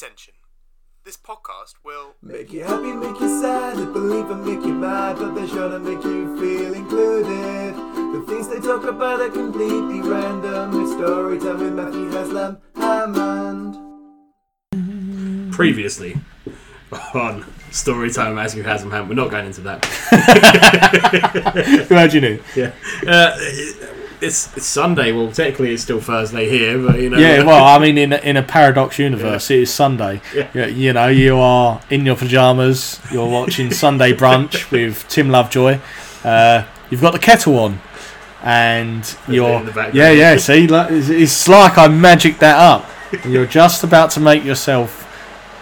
Attention. This podcast will. Make you happy, make you sad, believe and make you mad, but they're sure to make you feel included. The things they talk about are completely random. It's story time with Matthew Haslam Hammond. previously on Storytime Matthew Haslam Ham. We're not going into that. Glad you knew. Yeah. Uh, it's, it's Sunday. Well, technically it's still Thursday here, but you know. Yeah, well, I mean, in a, in a paradox universe, it is Sunday. Yeah. You, you know, you are in your pajamas. You're watching Sunday brunch with Tim Lovejoy. Uh, you've got the kettle on, and you're in the background. yeah, yeah. See, like, it's, it's like I magicked that up. You're just about to make yourself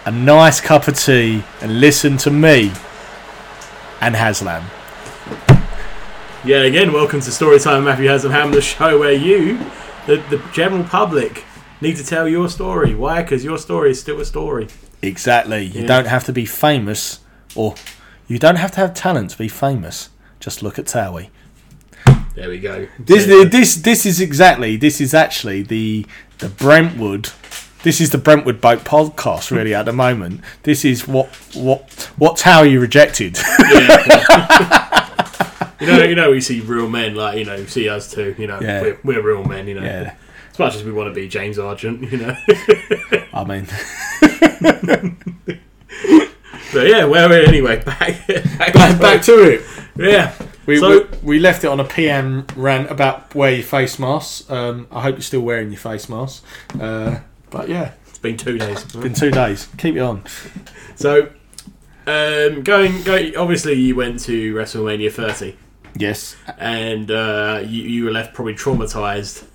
a nice cup of tea and listen to me and Haslam. Yeah, again, welcome to Storytime Matthew Haslam Ham, the show where you, the, the general public, need to tell your story. Why? Because your story is still a story. Exactly. You Yeah. don't have to be famous, or you don't have to have talent to be famous. Just look at Towie. There we go. This, Yeah. this, this is exactly. This is actually the the Brentwood. This is the Brentwood Boat podcast. Really, at the moment, this is what what what Towie rejected. You know, you know, we see real men like you know, see us too. You know, Yeah. we're, we're real men. You know, yeah, as much as we want to be James Argent. You know, I mean, but yeah, where we anyway. Back, back, back, back to it. yeah. We, So- we we left it on a PM rant about wear your face masks. Um, I hope you're still wearing your face mask. Uh, but yeah, It's been two days. it's been two days. Keep it on. So, um, going, going. Obviously, you went to WrestleMania 30, Yes. and uh, you, you were left probably traumatized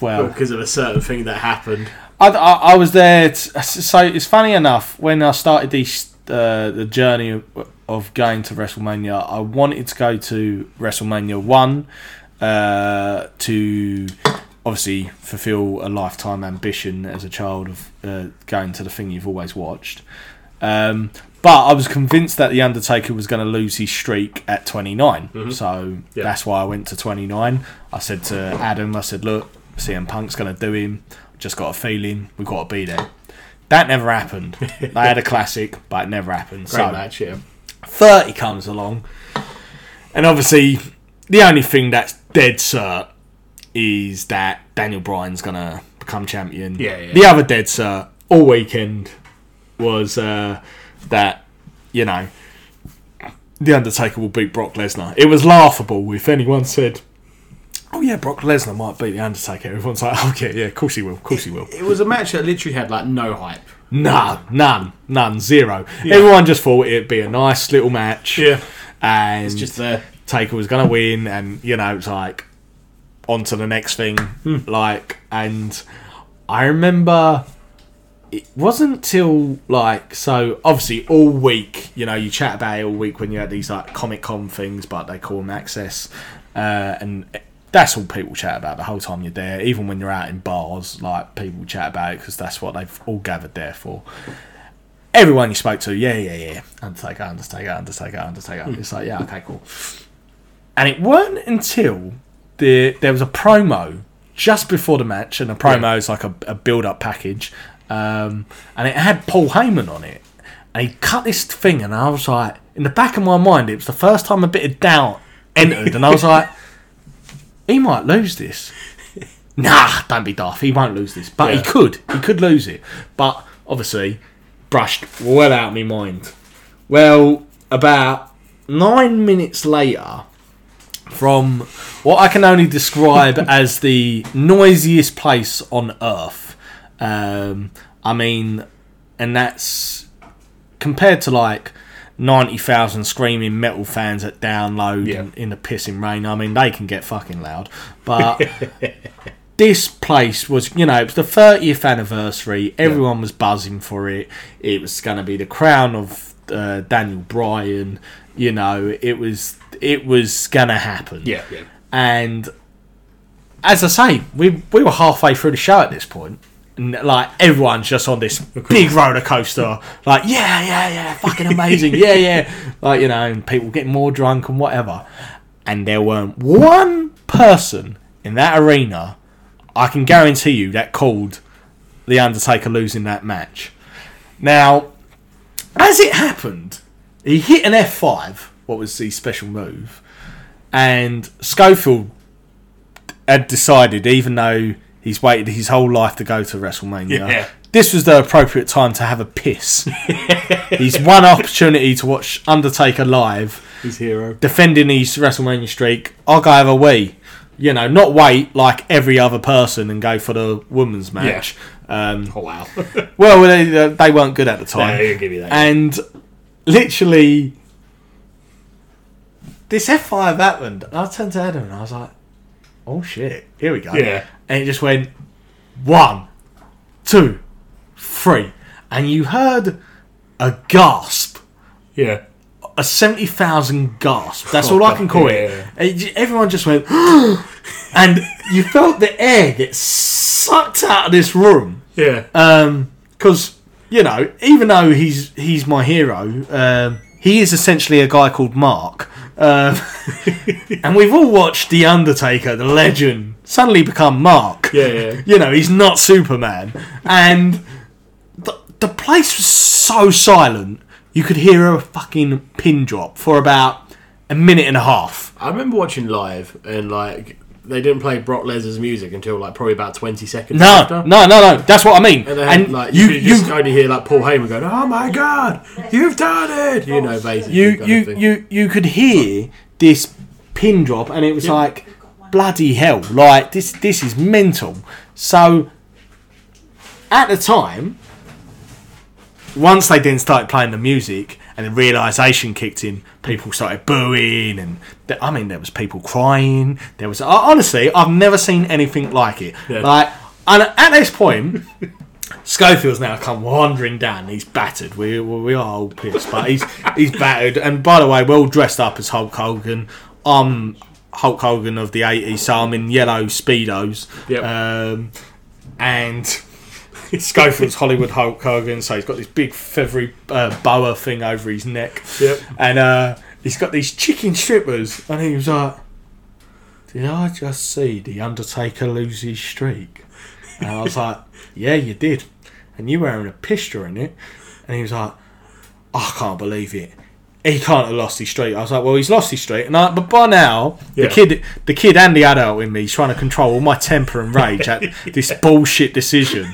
Well, because of a certain thing that happened. I, I, I was there. T- so it's funny enough when I started these uh, the journey of, of going to WrestleMania. I wanted to go to WrestleMania one uh, to obviously fulfill a lifetime ambition as a child of uh, going to the thing you've always watched. Um, but I was convinced that the Undertaker was going to lose his streak at 29. So Yeah. that's why I went to 29. I said to Adam, I said, look, CM Punk's going to do him. Just got a feeling we've got to be there. That never happened. they had a classic, but it never happened. Great so match, yeah. 30 comes along. And obviously, the only thing that's dead cert is that Daniel Bryan's going to become champion. Yeah, yeah. The other dead cert all weekend was uh, that, you know, The Undertaker will beat Brock Lesnar. It was laughable if anyone said, Oh, yeah, Brock Lesnar might beat The Undertaker. Everyone's like, Okay, yeah, of course he will, of course he will. It was a match that literally had like no hype. None, none, none, zero. Everyone just thought it'd be a nice little match. Yeah. And It's just there. Taker was to win, and you know, it's like on to the next thing. Hmm. Like, and I remember it wasn't till like so. Obviously, all week, you know, you chat about it all week when you had these like Comic Con things, but they call them Axxess, uh, and that's all people chat about the whole time you're there. Even when you're out in bars, like people chat about it because that's what they've all gathered there for everyone you spoke to, yeah, yeah, yeah, Undertaker, Undertaker, Undertaker, Undertaker. It's like, yeah, okay, cool. And it weren't until the there was a promo just before the match, and the promo is like a, a build-up package, um, and it had Paul Heyman on it, and he cut this thing, and I was like, in the back of my mind, it was the first time a bit of doubt entered, and I was like, he might lose this. Nah, don't be daft. He won't lose this, but he could. He could lose it, but obviously brushed well out of my mind. Well, about nine minutes later, from what I can only describe as the noisiest place on earth, um, I mean, and that's compared to like 90,000 screaming metal fans that download Yeah. in, in the pissing rain. I mean, they can get fucking loud. But this place was, you know, it was the 30th anniversary. Everyone was buzzing for it. It was going to be the crown of uh, Daniel Bryan. You know, it was it was going to happen. Yeah, yeah. And as I say, we we were halfway through the show at this point. Like everyone's just on this big roller coaster, like yeah, yeah, yeah, fucking amazing, yeah, yeah, like you know, and people getting more drunk and whatever. And there weren't one person in that arena, I can guarantee you, that called the Undertaker losing that match. Now, as it happened, he hit an F5. What was the special move? And Schofield had decided, even though he's waited his whole life to go to WrestleMania, Yeah. this was the appropriate time to have a piss. he's one opportunity to watch Undertaker live His hero. defending his WrestleMania streak, I'll go have a wee. You know, not wait like every other person and go for the women's match. Um, Oh wow. well, they, they weren't good at the time. Yeah, I'll give you that. And literally, this F5 happened. And I turned to Adam and I was like, oh shit, here we go. Yeah. And it just went one, two, three. And you heard a gasp yeah. a 70,000 gasp. That's all I can call yeah. it. j- Everyone just went, and you felt the air get sucked out of this room. Yeah. Because, you know, even though he's he's my hero, um, he is essentially a guy called Mark. Um, and we've all watched The Undertaker, the legend, suddenly become Mark. Yeah, yeah. You know, he's not Superman. And the, the place was so silent, you could hear a fucking pin drop for about a minute and a half. I remember watching live and like they didn't play Brock Lesnar's music until like probably about twenty seconds No, after. no, no, no. That's what I mean. And, they had, And like you, you, you, just only hear like Paul Heyman going, "Oh my god, you've done it!" You know, oh, basically. you, you, you, you could hear this pin drop, and it was like bloody hell. Like this, this is mental. So at the time, once they then started playing the music and the realization kicked in, people started booing, and th- I mean, there was people crying. There was honestly, I've never seen anything like it. Yeah. Like, and at this point. Schofield's now come wandering down. He's battered. We we are all pissed, but he's he's battered. And by the way, we're all dressed up as Hulk Hogan. I'm Hulk Hogan of the '80s, so I'm in yellow speedos. Yep. Um, and Schofield's Hollywood Hulk Hogan, so he's got this big feathery uh, boa thing over his neck. Yep. And uh, he's got these chicken strippers, and he was like, "Did I just see the Undertaker lose his streak?" And I was like, "Yeah, you did." And you were wearing a pistol in it, and he was like, "I can't believe it." He can't have lost his streak. I was like, "Well, he's lost his streak." And I, but by now, Yeah. the kid, the kid, and the adult in me is trying to control all my temper and rage at this bullshit decision.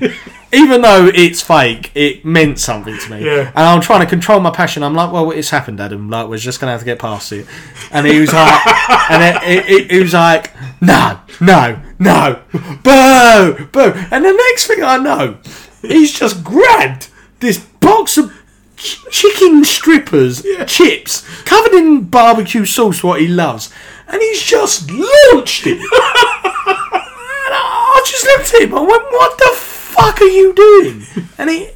Even though it's fake, it meant something to me. Yeah. And I'm trying to control my passion. I'm like, well, it's happened, Adam. Like, we're just gonna have to get past it. And he was like, and it, it, it, he was like, no, no, no, boo, boo. And the next thing I know, he's just grabbed this box of chicken strippers, chips, covered in barbecue sauce, what he loves, and he's just launched it. I just looked at him. I went, "What the fuck are you doing?" And he.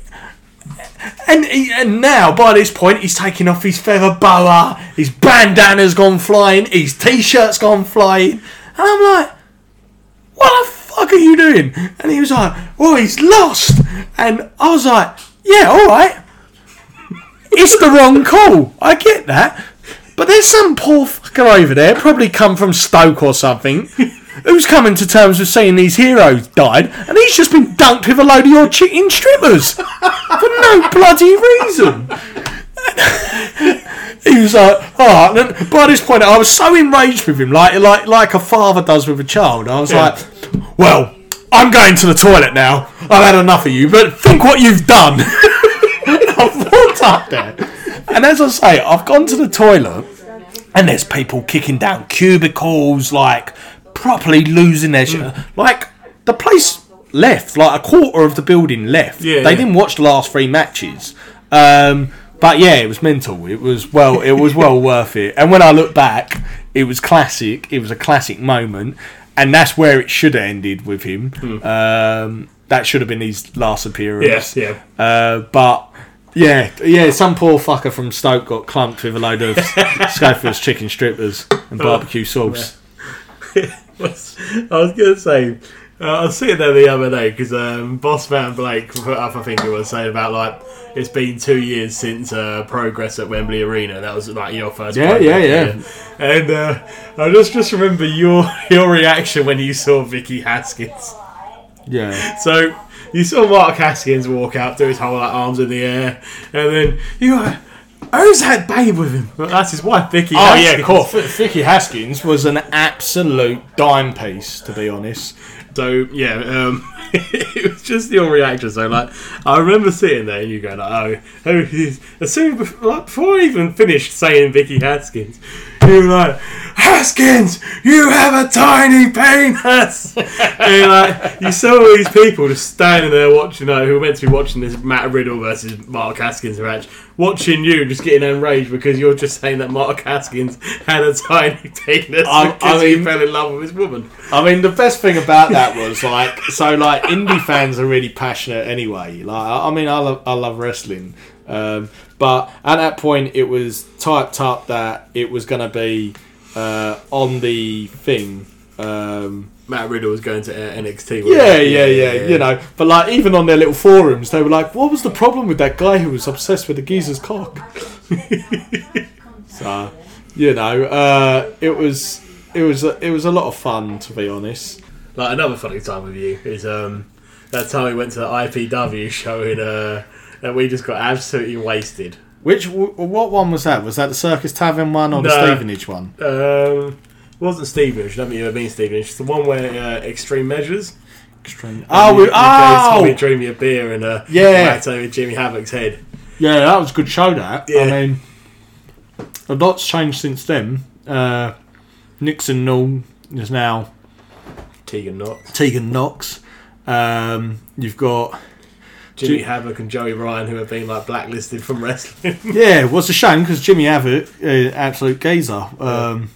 And, he, and now, by this point, he's taking off his feather boa, his bandana's gone flying, his t-shirt's gone flying, and I'm like, "What the fuck are you doing?" And he was like, "Well, he's lost," and I was like, "Yeah, all right, it's the wrong call. I get that, but there's some poor fucker over there, probably come from Stoke or something." Who's coming to terms with seeing these heroes died, and he's just been dunked with a load of your chicken strippers for no bloody reason. he was like, oh, and by this point, I was so enraged with him, like like like a father does with a child. I was Yeah. like, well, I'm going to the toilet now. I've had enough of you, but think what you've done. I've walked up there, and as I say, I've gone to the toilet, and there's people kicking down cubicles, like properly losing their shit. Like the place left, like a quarter of the building left. Yeah, they yeah. didn't watch the last three matches. Um, but yeah, it was mental. It was well, it was well worth it. And when I look back, it was classic. It was a classic moment, and that's where it should have ended with him. Um, that should have been his last appearance. Hmm. Yeah, Uh, but yeah, yeah, some poor fucker from Stoke got clumped with a load of Schofield's chicken strippers and barbecue sauce. was- I was gonna say, uh, I was sitting there the other day because um, Boss Man Blake put up, I think it was saying about like it's been two years since uh, progress at Wembley Arena. That was like your first. Yeah, yeah, yeah. And uh, I just just remember your your reaction when you saw Vicky Haskins. Yeah, So you saw Mark Haskins walk out, do his whole like arms in the air, and then you were who's that babe with him? Well, that's his wife, Vicky. Oh yeah, Haskins. of course. F- Vicky Haskins was an absolute dime piece, to be honest. So yeah, um, it was just your reaction. So like, I remember sitting there and you going, like, "Oh, oh he's-" as soon like, before I even finished saying Vicky Haskins, you were like, Haskins, you have a tiny penis. and like, you saw all these people just standing there watching, know, who were meant to be watching this Matt Riddle versus Mark Haskins match, watching you just getting enraged because you're just saying that Mark Haskins had a tiny penis I- I because he fell in love with this woman. I mean, the best thing about that was like, so like indie fans are really passionate anyway. Like, I I mean, I love I love wrestling, um, but at that point, it was typed up that it was going to be uh, on the thing. Um, Matt Riddle was going to uh, NXT. wasn't yeah, yeah, yeah, You know, but like even on their little forums, they were like, "What was the problem with that guy who was obsessed with the geezer's cock?" so, you know, uh, it was it was a, it was a lot of fun to be honest. Like another funny time with you is um that time we went to the IPW show in uh and we just got absolutely wasted. Which what one was that? Was that the Circus Tavern one or the Stevenage one? Um, it wasn't Stevenage. I don't think you've ever been Stevenage. It's the one where uh, Extreme Measures. Extreme. Oh, you, we, you gave Tommy oh, Dreamy a beer and uh, Yeah. whacked over Jimmy Havoc's head. yeah, that was a good show. That Yeah. I mean, a lot's changed since then. Uh, Nixon Newell is now Tegan Nox, Tegan Nox. Um, you've got Jimmy Ji- Havoc, and Joey Ryan, who have been like blacklisted from wrestling. Yeah, it was a shame because Jimmy Abbott, uh, absolute geezer. Um,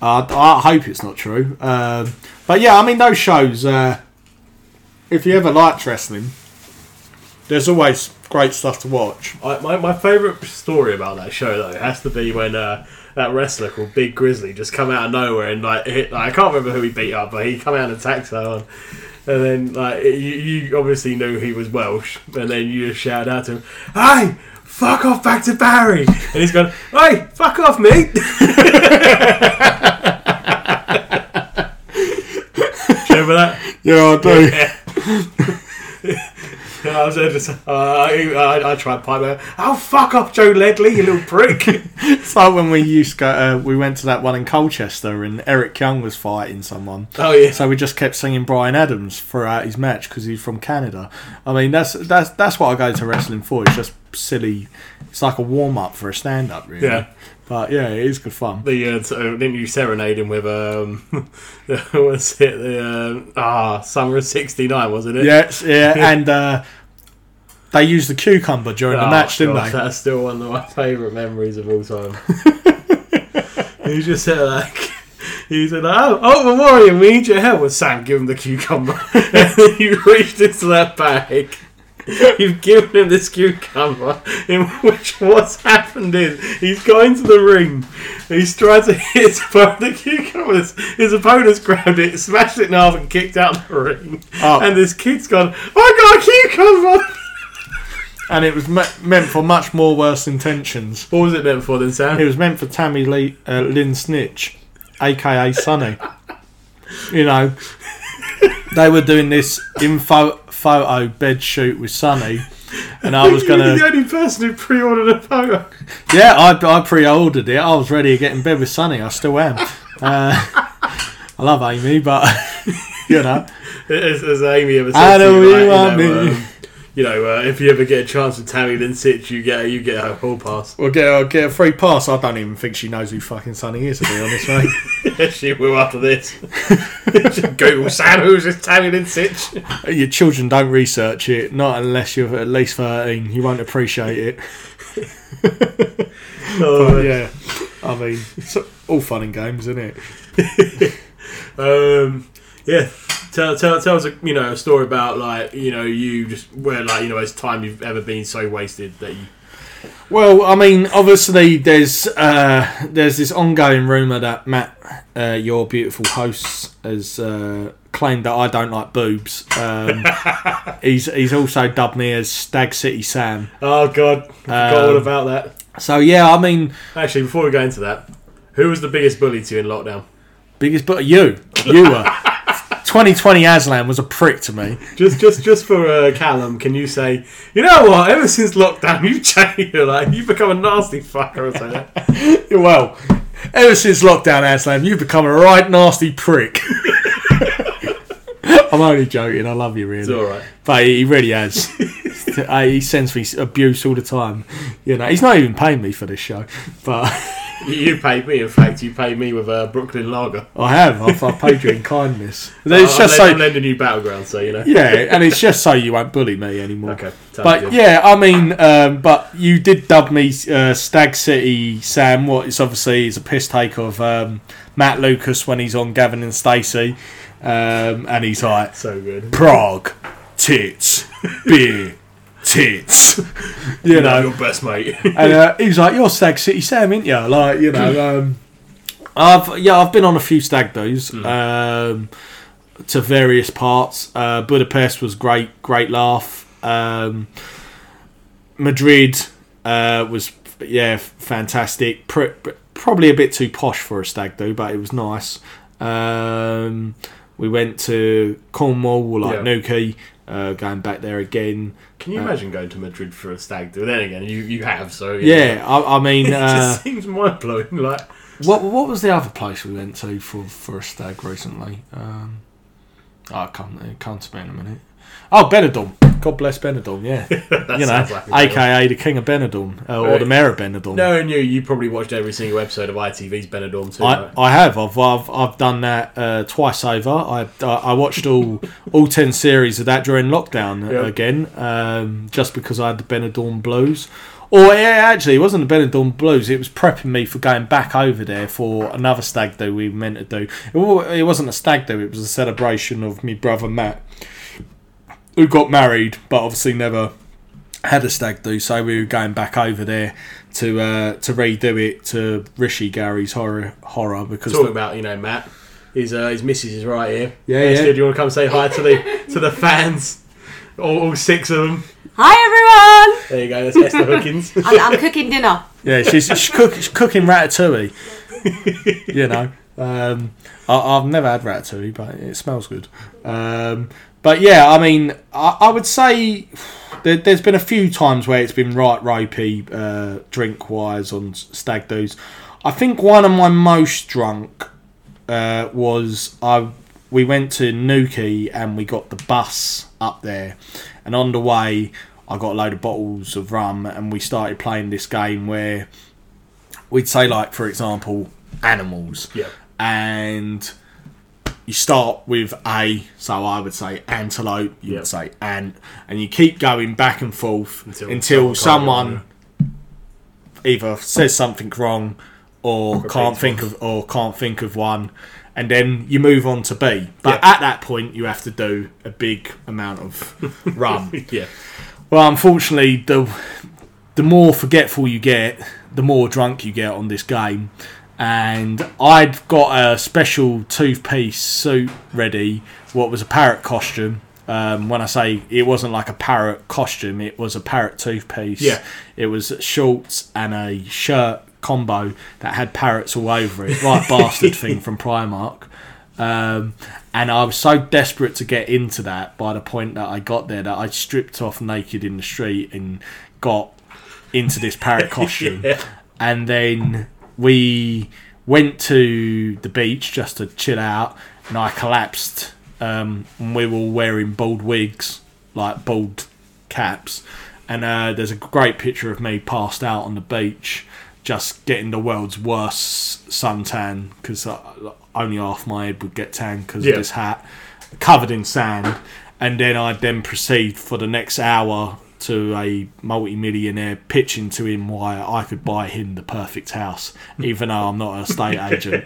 I, I hope it's not true. Um, but yeah, I mean, those shows, uh, if you ever liked wrestling, there's always great stuff to watch. I, my my favourite story about that show though has to be when uh, that wrestler called Big Grizzly just come out of nowhere and like, hit, like I can't remember who he beat up, but he come out and attacked someone. And then like you, you obviously knew he was Welsh, and then you just shout out to him, "Hey, fuck off back to Barry!" And he's gone, "Hey, fuck off, mate." Do you remember that? Yeah, I do. Yeah, I was just, uh, I, I, I tried pipe. Oh, fuck off, Joe Ledley, you little prick. It's like when we used to go, uh, we went to that one in Colchester and Eric Young was fighting someone. oh, yeah. So we just kept singing Bryan Adams throughout his match because he's from Canada. I mean, that's that's that's what I go to wrestling for. It's just silly. It's like a warm up for a stand up, really. Yeah. But yeah, it is good fun. The uh, so didn't you serenade him with um, what's it? The uh, ah, summer of '69, wasn't it? Yes, yeah, and uh, they used the cucumber during the Oh, match, didn't gosh, they? That's still one of my favourite memories of all time. he just said like. He said, "Oh, oh, Memorial, we need your help." And Sam, give him the cucumber. and then you reached into that bag. You've given him this cucumber, in which what's happened is he's gone to the ring. He's tried to hit his opponent. The cucumbers, his opponent's grabbed it, smashed it in half, and kicked out the ring. Oh. And this kid's gone, "I got a cucumber." And it was me- meant for much more worse intentions. What was it meant for then, Sam? It was meant for Tammy Lee, uh, Lynn Snitch, aka Sunny. you know, they were doing this info photo bed shoot with Sunny, and I was You're the gonna. only person who pre-ordered a photo. Yeah, I, I pre-ordered it. I was ready to get in bed with Sunny. I still am. Uh, I love Amy, but you know, As, Amy ever said I to you, like, you know, um, you know uh, if you ever get a chance with Tammy Lynn Sytch, you get you get a hall pass. we'll get I'll get a free pass. I don't even think she knows who fucking Sunny is, to be honest, mate. she will after this. Google Sam, who's this Tammy Lynn Sytch? Your children don't research it, not unless you're at least thirteen. You won't appreciate it. Oh, yeah, I mean, it's all fun and games, isn't it? Um, yeah. Tell, tell, tell us a you know a story about like you know you just where like you know it's time you've ever been so wasted that you Well, I mean, obviously, there's uh, there's this ongoing rumor that Matt, uh, your beautiful host, has uh, claimed that I don't like boobs. Um, he's he's also dubbed me as Stag City Sam. oh god I forgot Um, all about that. So yeah, I mean, Actually, before we go into that, who was the biggest bully to you in lockdown? biggest but you, you were 2020 Aslan was a prick to me. Just, just, just for uh, Callum, can you say, you know what? Ever since lockdown, you've changed. Like you've become a nasty fucker or something. Well, ever since lockdown, Aslan, you've become a right nasty prick. I'm only joking. I love you, really. It's all right. But he really has. He sends me abuse all the time. You know, he's not even paying me for this show, but You, paid me. In fact, you paid me with a Brooklyn Lager. I have. I've, I've paid you in kindness. It's just so I'm lending you battleground, so you know. yeah, and it's just so you won't bully me anymore. Okay. But good. yeah, I mean, um, but you did dub me uh, Stag City Sam. What it's obviously is a piss take of um, Matt Lucas when he's on Gavin and Stacey, um, and he's like so good. Prague, tits, beer, tits. you Know your best mate. and uh, he was like, "You're Stag City Sam, ain't you?" Like, you know, um, I've yeah, I've been on a few stag do's um, to various parts. Uh, Budapest was great, great laugh. Um, Madrid uh, was yeah, fantastic. Pr- probably a bit too posh for a stag do, but it was nice. Um, we went to Cornwall, like Yeah. Newquay, uh, going back there again. Can you Uh, imagine going to Madrid for a stag do? Then again, you, you have, so Yeah, I, I mean, It uh, just seems mind blowing. Like What what was the other place we went to for, for a stag recently? Um, oh, I can't it can't spend a minute. Oh, Benidorm. God bless Benidorm. Yeah, you know, like a good one. aka the King of Benidorm uh, or the Mayor of Benidorm. Knowing you, you probably watched every single episode of ITV's Benidorm too. I, right? I have. I've, I've I've done that uh, twice over. I I I watched all all ten series of that during lockdown uh, Yeah. again, um, just because I had the Benidorm Blues. Or yeah, actually, it wasn't the Benidorm Blues. It was prepping me for going back over there for another stag do we meant to do. It wasn't a stag do. It was a celebration of me brother Matt, who got married, but obviously never had a stag do. So we were going back over there to uh, to redo it to Rishi Gary's horror horror because Talking about you know Matt, his uh, his missus is right here. Yeah, Esther, yeah. Do you want to come say hi to the to the fans? All, all six of them. Hi everyone! There you go. That's Esther Hookings. I'm, I'm cooking dinner. Yeah, she's, she's, cook, she's cooking ratatouille. you know, um, I, I've never had ratatouille, but it smells good. Um, but yeah, I mean, I, I would say there, there's been a few times where it's been right ropey uh, drink wise on stag do's. I think one of my most drunk uh, was I. We went to Newquay and we got the bus up there, and on the way I got a load of bottles of rum and we started playing this game where we'd say like for example animals Yeah. and you start with a so I would say antelope you Yeah. would say ant and you keep going back and forth Until until, someone either says something wrong or can't think of or can't think of one and then you move on to B but Yeah. at that point you have to do a big amount of rum Yeah. well, unfortunately, the the more forgetful you get, the more drunk you get on this game. And I'd got a special toothpiece suit ready, what was a parrot costume. Um, when I say it wasn't like a parrot costume, it was a parrot toothpiece. Yeah. It was shorts and a shirt combo that had parrots all over it, right bastard thing from Primark. Um, and I was so desperate to get into that by the point that I got there that I stripped off naked in the street and got into this parrot costume. Yeah. And then we went to the beach just to chill out, and I collapsed. Um, and we were all wearing bald wigs, like bald caps. And uh, there's a great picture of me passed out on the beach, just getting the world's worst suntan because only half my head would get tan because Yeah. of this hat, covered in sand. And then I'd then proceed for the next hour to a multi-millionaire pitching to him why I could buy him the perfect house, even though I'm not a estate agent.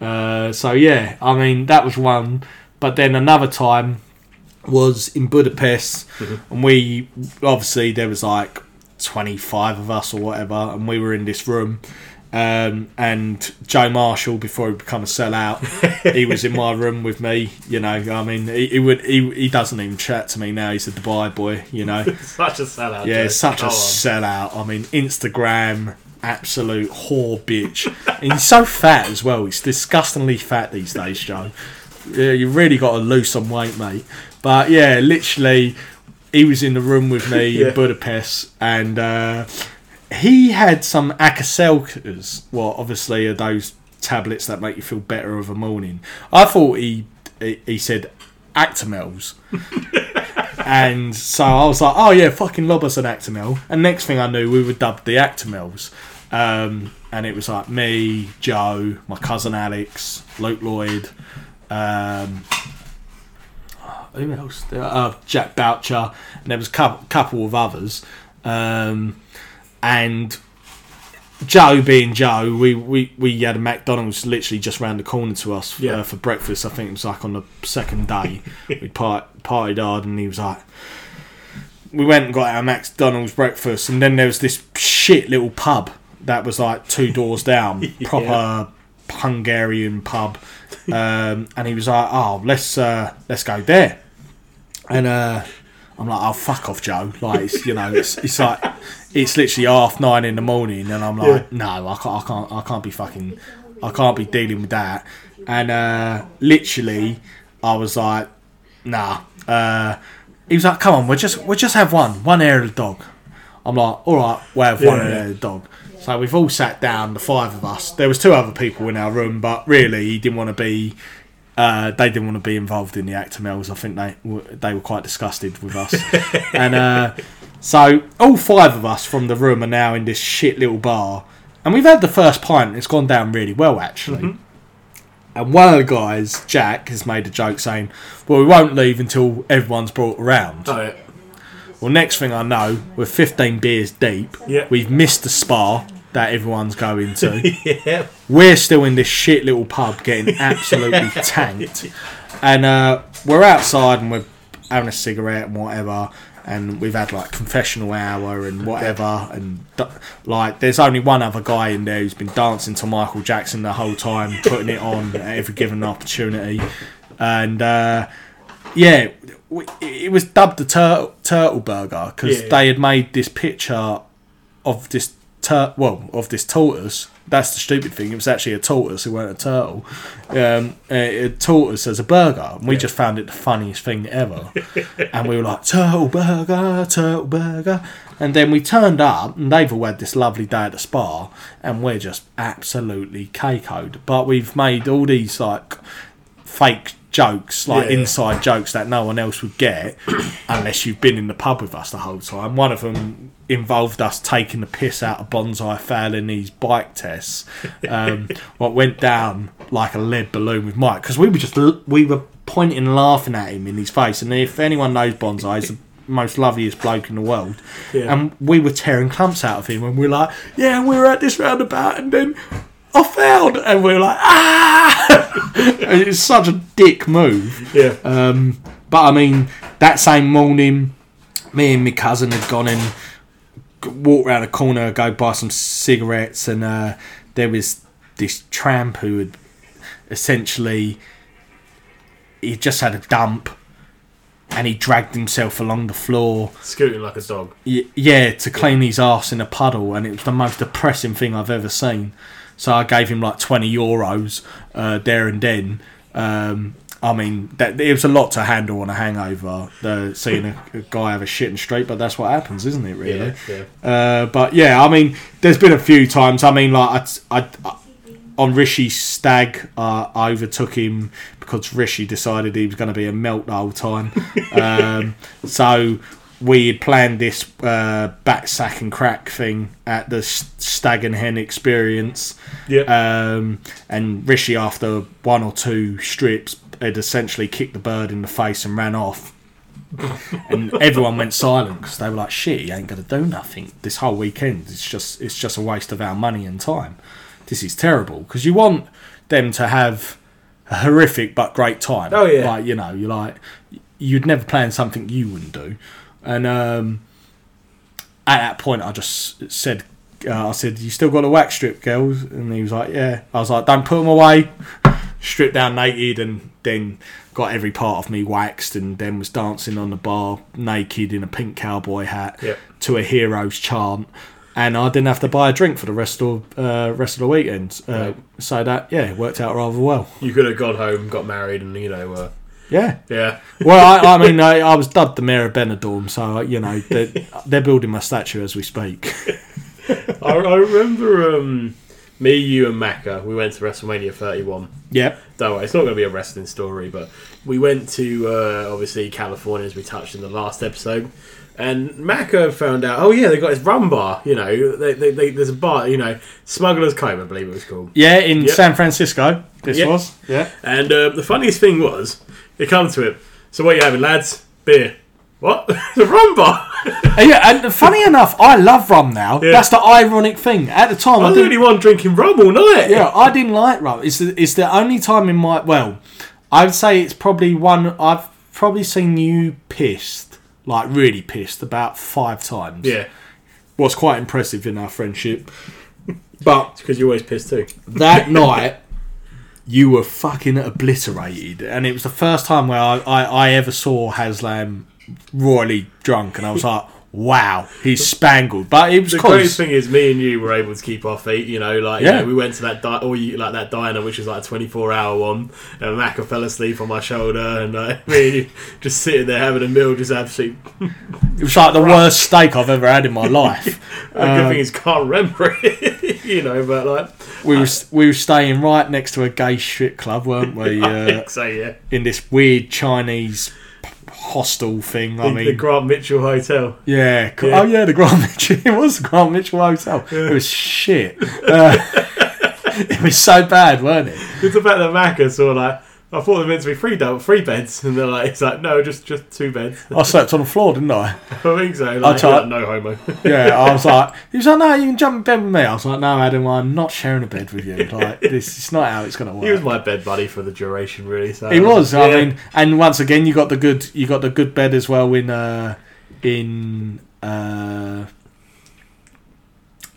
Uh, so yeah, I mean that was one. But then another time was in Budapest, and we obviously there was like 25 of us or whatever, and we were in this room. Um, and Joe Marshall, before he become a sellout, he was in my room with me. You know, I mean, he, he would he, he doesn't even chat to me now. He's a Dubai boy. You know, Such a sellout. yeah, such Go a on. sellout. I mean, Instagram, absolute whore bitch. and he's so fat as well. He's disgustingly fat these days, Joe. yeah, you really got to lose some weight, mate. But yeah, literally, he was in the room with me Yeah. in Budapest, and uh, he had some Alka-Seltzers. Well, obviously, are those tablets that make you feel better of a morning. I thought he he, he said Actimels. And so I was like, oh yeah, fucking lob us an Actimel. And next thing I knew, we were dubbed the Actimels. Um, and it was like me, Joe, my cousin Alex, Luke Lloyd, um, who else? Uh, Jack Boucher, and there was a couple, couple of others. Um, and Joe being Joe, we, we, we had a McDonald's literally just round the corner to us Yeah. uh, for breakfast. I think it was like on the second day. we part, partied hard, and he was like, we went and got our McDonald's breakfast, and then there was this shit little pub that was like two doors down, proper Hungarian pub. Um, and he was like, "Oh, let's uh, let's go there." And uh, I'm like, "Oh, fuck off, Joe!" Like, it's, you know, it's it's like it's literally half nine in the morning, and I'm like, "No, I can't, I can't, I can't be fucking, I can't be dealing with that." And uh, literally, I was like, "Nah." Uh, he was like, "Come on, we'll just we'll just have one, one hair of the dog." I'm like, "All right, we'll have one Yeah. hair of the dog." So we've all sat down, the five of us. There was two other people in our room, but really, he didn't want to be. Uh, they didn't want to be involved in the Actimels. I think they were, they were quite disgusted with us. and uh, so all five of us from the room are now in this shit little bar, and we've had the first pint. It's gone down really well, actually. And one of the guys, Jack, has made a joke saying, "Well, we won't leave until everyone's brought around." Oh, yeah. Well, next thing I know, we're 15 beers deep. Yeah. We've missed the spa that everyone's going to. yeah. we're still in this shit little pub getting absolutely tanked. And uh, we're outside and we're having a cigarette and whatever. And we've had like confessional hour and whatever. And like, there's only one other guy in there who's been dancing to Michael Jackson the whole time, putting it on at every given opportunity. And uh, yeah, it was dubbed the tur- Turtle Burger because Yeah. they had made this picture of this tur- well of this tortoise. That's the stupid thing. It was actually a tortoise. It weren't a turtle. Um, a, a tortoise as a burger, and we just found it the funniest thing ever. and we were like turtle burger, turtle burger. And then we turned up, and they've all had this lovely day at the spa, and we're just absolutely cakeoed. But we've made all these like fake jokes, like Yeah. inside jokes that no one else would get unless you've been in the pub with us the whole time. One of them involved us taking the piss out of Bonsai failing these bike tests. Um, what went down like a lead balloon with Mike because we were just we were pointing and laughing at him in his face. And if anyone knows Bonsai, he's the most loveliest bloke in the world. Yeah. And we were tearing clumps out of him, and we are like, "Yeah, we were at this roundabout, and then." I failed, and we were like, ah! It's such a dick move. Yeah. Um, but I mean, that same morning, me and my cousin had gone and walked around a corner, go buy some cigarettes, and uh, there was this tramp who had essentially he just had a dump, and he dragged himself along the floor. Scooting like a dog. Y- yeah, to clean his ass in a puddle, and it was the most depressing thing I've ever seen. So I gave him like twenty euros uh, there and then. Um, I mean, that it was a lot to handle on a hangover. The seeing a, a guy have a shit in street, but that's what happens, isn't it? Really. Yeah. Yeah. Uh, but yeah, I mean, there's been a few times. I mean, like I, I, I on Rishi's stag, uh, I overtook him because Rishi decided he was going to be a melt the whole time. um, so we had planned this uh, back sack and crack thing at the stag and hen experience. Yeah. Um, and Rishi, after one or two strips, had essentially kicked the bird in the face and ran off. and everyone went silent because they were like, "Shit, he ain't gonna do nothing this whole weekend. It's just, it's just a waste of our money and time. This is terrible." Because you want them to have a horrific but great time. Oh, yeah. like you know, you're like, you'd never plan something you wouldn't do, and um, at that point, I just said, uh, I said, "You still got a wax strip, girls?" And he was like, "Yeah." I was like, "Don't put them away." Stripped down naked, and then got every part of me waxed, and then was dancing on the bar naked in a pink cowboy hat Yep. to a hero's chant. and I didn't have to buy a drink for the rest of uh, rest of the weekend. Uh, Right. So that yeah, worked out rather well. You could have gone home, got married, and you know, uh, Yeah. yeah. Well, I, I mean, I, I was dubbed the mayor of Benidorm, so you know they're, they're building my statue as we speak. I, I remember um, me, you, and Macca. We went to WrestleMania 31. Yep. Don't worry, it's not going to be a wrestling story, but we went to uh, obviously California as we touched in the last episode. And Macca found out, oh yeah, they got this rum bar. You know, they, they, they, there's a bar. You know, Smuggler's Cove, I believe it was called. Yeah, in Yep. San Francisco, this Yep. was. Yeah. And uh, the funniest thing was, it come to it. So what are you having, lads? Beer. What? the rum bar. Uh, yeah, and funny enough, I love rum now. Yeah. That's the ironic thing. At the time, I I didn't. the only one drinking rum all night. yeah, I didn't like rum. It's the, it's the only time in my well, I'd say it's probably one I've probably seen you pissed, like really pissed, about five times. Yeah. was quite impressive in our friendship. But Because you always pissed too. that night, you were fucking obliterated, and it was the first time where I, I, I ever saw Haslam royally drunk, and I was like, "Wow, he's spangled." But it was The close. greatest thing is, me and you were able to keep our feet. You know, like you Yeah. know, we went to that di- or you, like that diner, which is like a twenty four hour one, and Macca fell asleep on my shoulder, and like, me and you just sitting there having a meal, just absolutely. It was like the worst steak I've ever had in my life. The good thing is, can't remember it. you know, but like, We were we were staying right next to a gay strip club, weren't we? I Uh, so, yeah. in this weird Chinese hostel thing. I The, mean, the Grant Mitchell Hotel. Yeah. Yeah. Oh yeah, the Grant Mitchell. It was the Grant Mitchell Hotel. It was shit. Uh, it was so bad, weren't it? It's about the fact that Macca saw like. I thought they meant to be three double, three beds, and they're like, it's like no, just just two beds. I slept on the floor, didn't I? I think so. Like, tried- like, no homo. Yeah. I was like, he was like, no, you can jump in bed with me. I was like, no, Adam, I'm not sharing a bed with you. Like this, it's not how it's gonna work. he was my bed buddy for the duration, really. So He was. I mean, and once again, you got the good. You got the good bed as well in uh, in uh,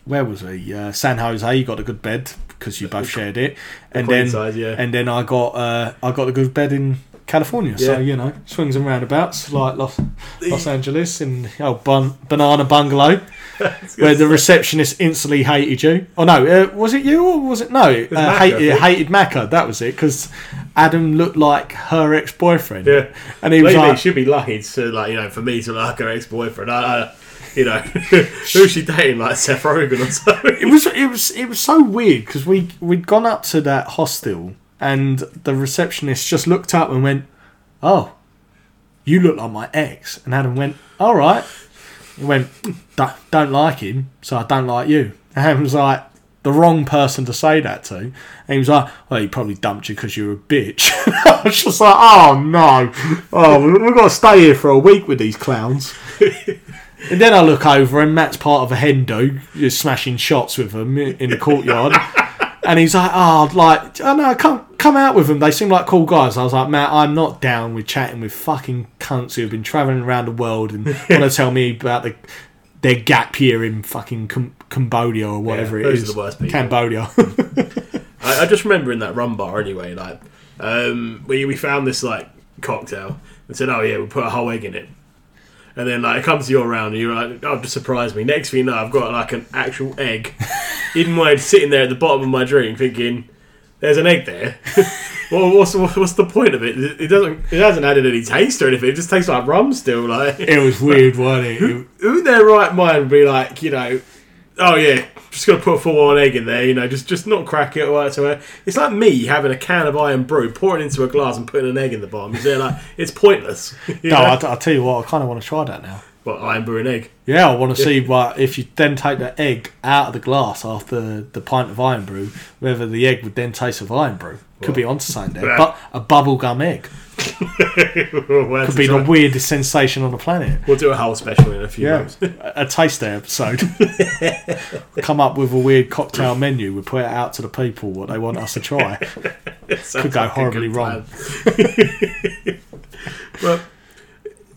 where was he? Uh, San Jose. You got a good bed because you both shared it, and queen then size, yeah. and then I got uh, I got a good bed in California. So you know, swings and roundabouts like Los, Los Angeles in oh bun, banana bungalow. Where the receptionist instantly hated you. Oh no, uh, was it you or was it no? Uh, Macca, hated, hated Macca. That was it because Adam looked like her ex-boyfriend. Yeah. and he was Maybe like, she'd be lucky to like you know for me to like her ex boyfriend. I, I, you know, who's she dating? Like Seth Rogen or something. it was it was it was so weird because we we'd gone up to that hostel and the receptionist just looked up and went, "Oh, you look like my ex." And Adam went, "All right." He went, "Don't, don't like him, so I don't like you." And Adam was like. The wrong person to say that to, and he was like, "Well, he probably dumped you because you were a bitch." I was just like, "Oh no, oh, we- we've got to stay here for a week with these clowns." And then I look over and Matt's part of a hen do, just smashing shots with them in the courtyard. and he's like, oh, like, oh no, come come out with them. They seem like cool guys. I was like, Matt, I'm not down with chatting with fucking cunts who've been travelling around the world and want to tell me about the their gap year in fucking Com- Cambodia or whatever Yeah, it is. are the worst people. Cambodia. I, I just remember in that rum bar anyway. Like, um, we we found this like cocktail and said, "Oh yeah, we'll put a whole egg in it." And then like it comes to your round, and you're like, "Oh, just surprise me." Next thing you know, I've got like an actual egg in my sitting there at the bottom of my drink, thinking, "There's an egg there." well, what's what's the point of it? It doesn't. It hasn't added any taste or anything. It just tastes like rum still. Like, it was weird, wasn't it? It- who in their right mind would be like, you know, oh yeah, just gonna put a full on egg in there, you know, just just not crack it or whatever. It's like me having a can of Irn-Bru, pouring it into a glass and putting an egg in the bottom. Is there like it's pointless? No? I, will tell you what, I kind of want to try that now. But Irn-Bru and egg. Yeah, I want to see what if you then take the egg out of the glass after the pint of Irn-Bru, whether the egg would then taste of Irn-Bru. Could be onto something there. But a bubblegum egg could be the weirdest sensation on the planet. we'll do a whole special in a few Yeah, months. a a day episode. Come up with a weird cocktail menu. We put it out to the people what they want us to try. Could go horribly wrong. well,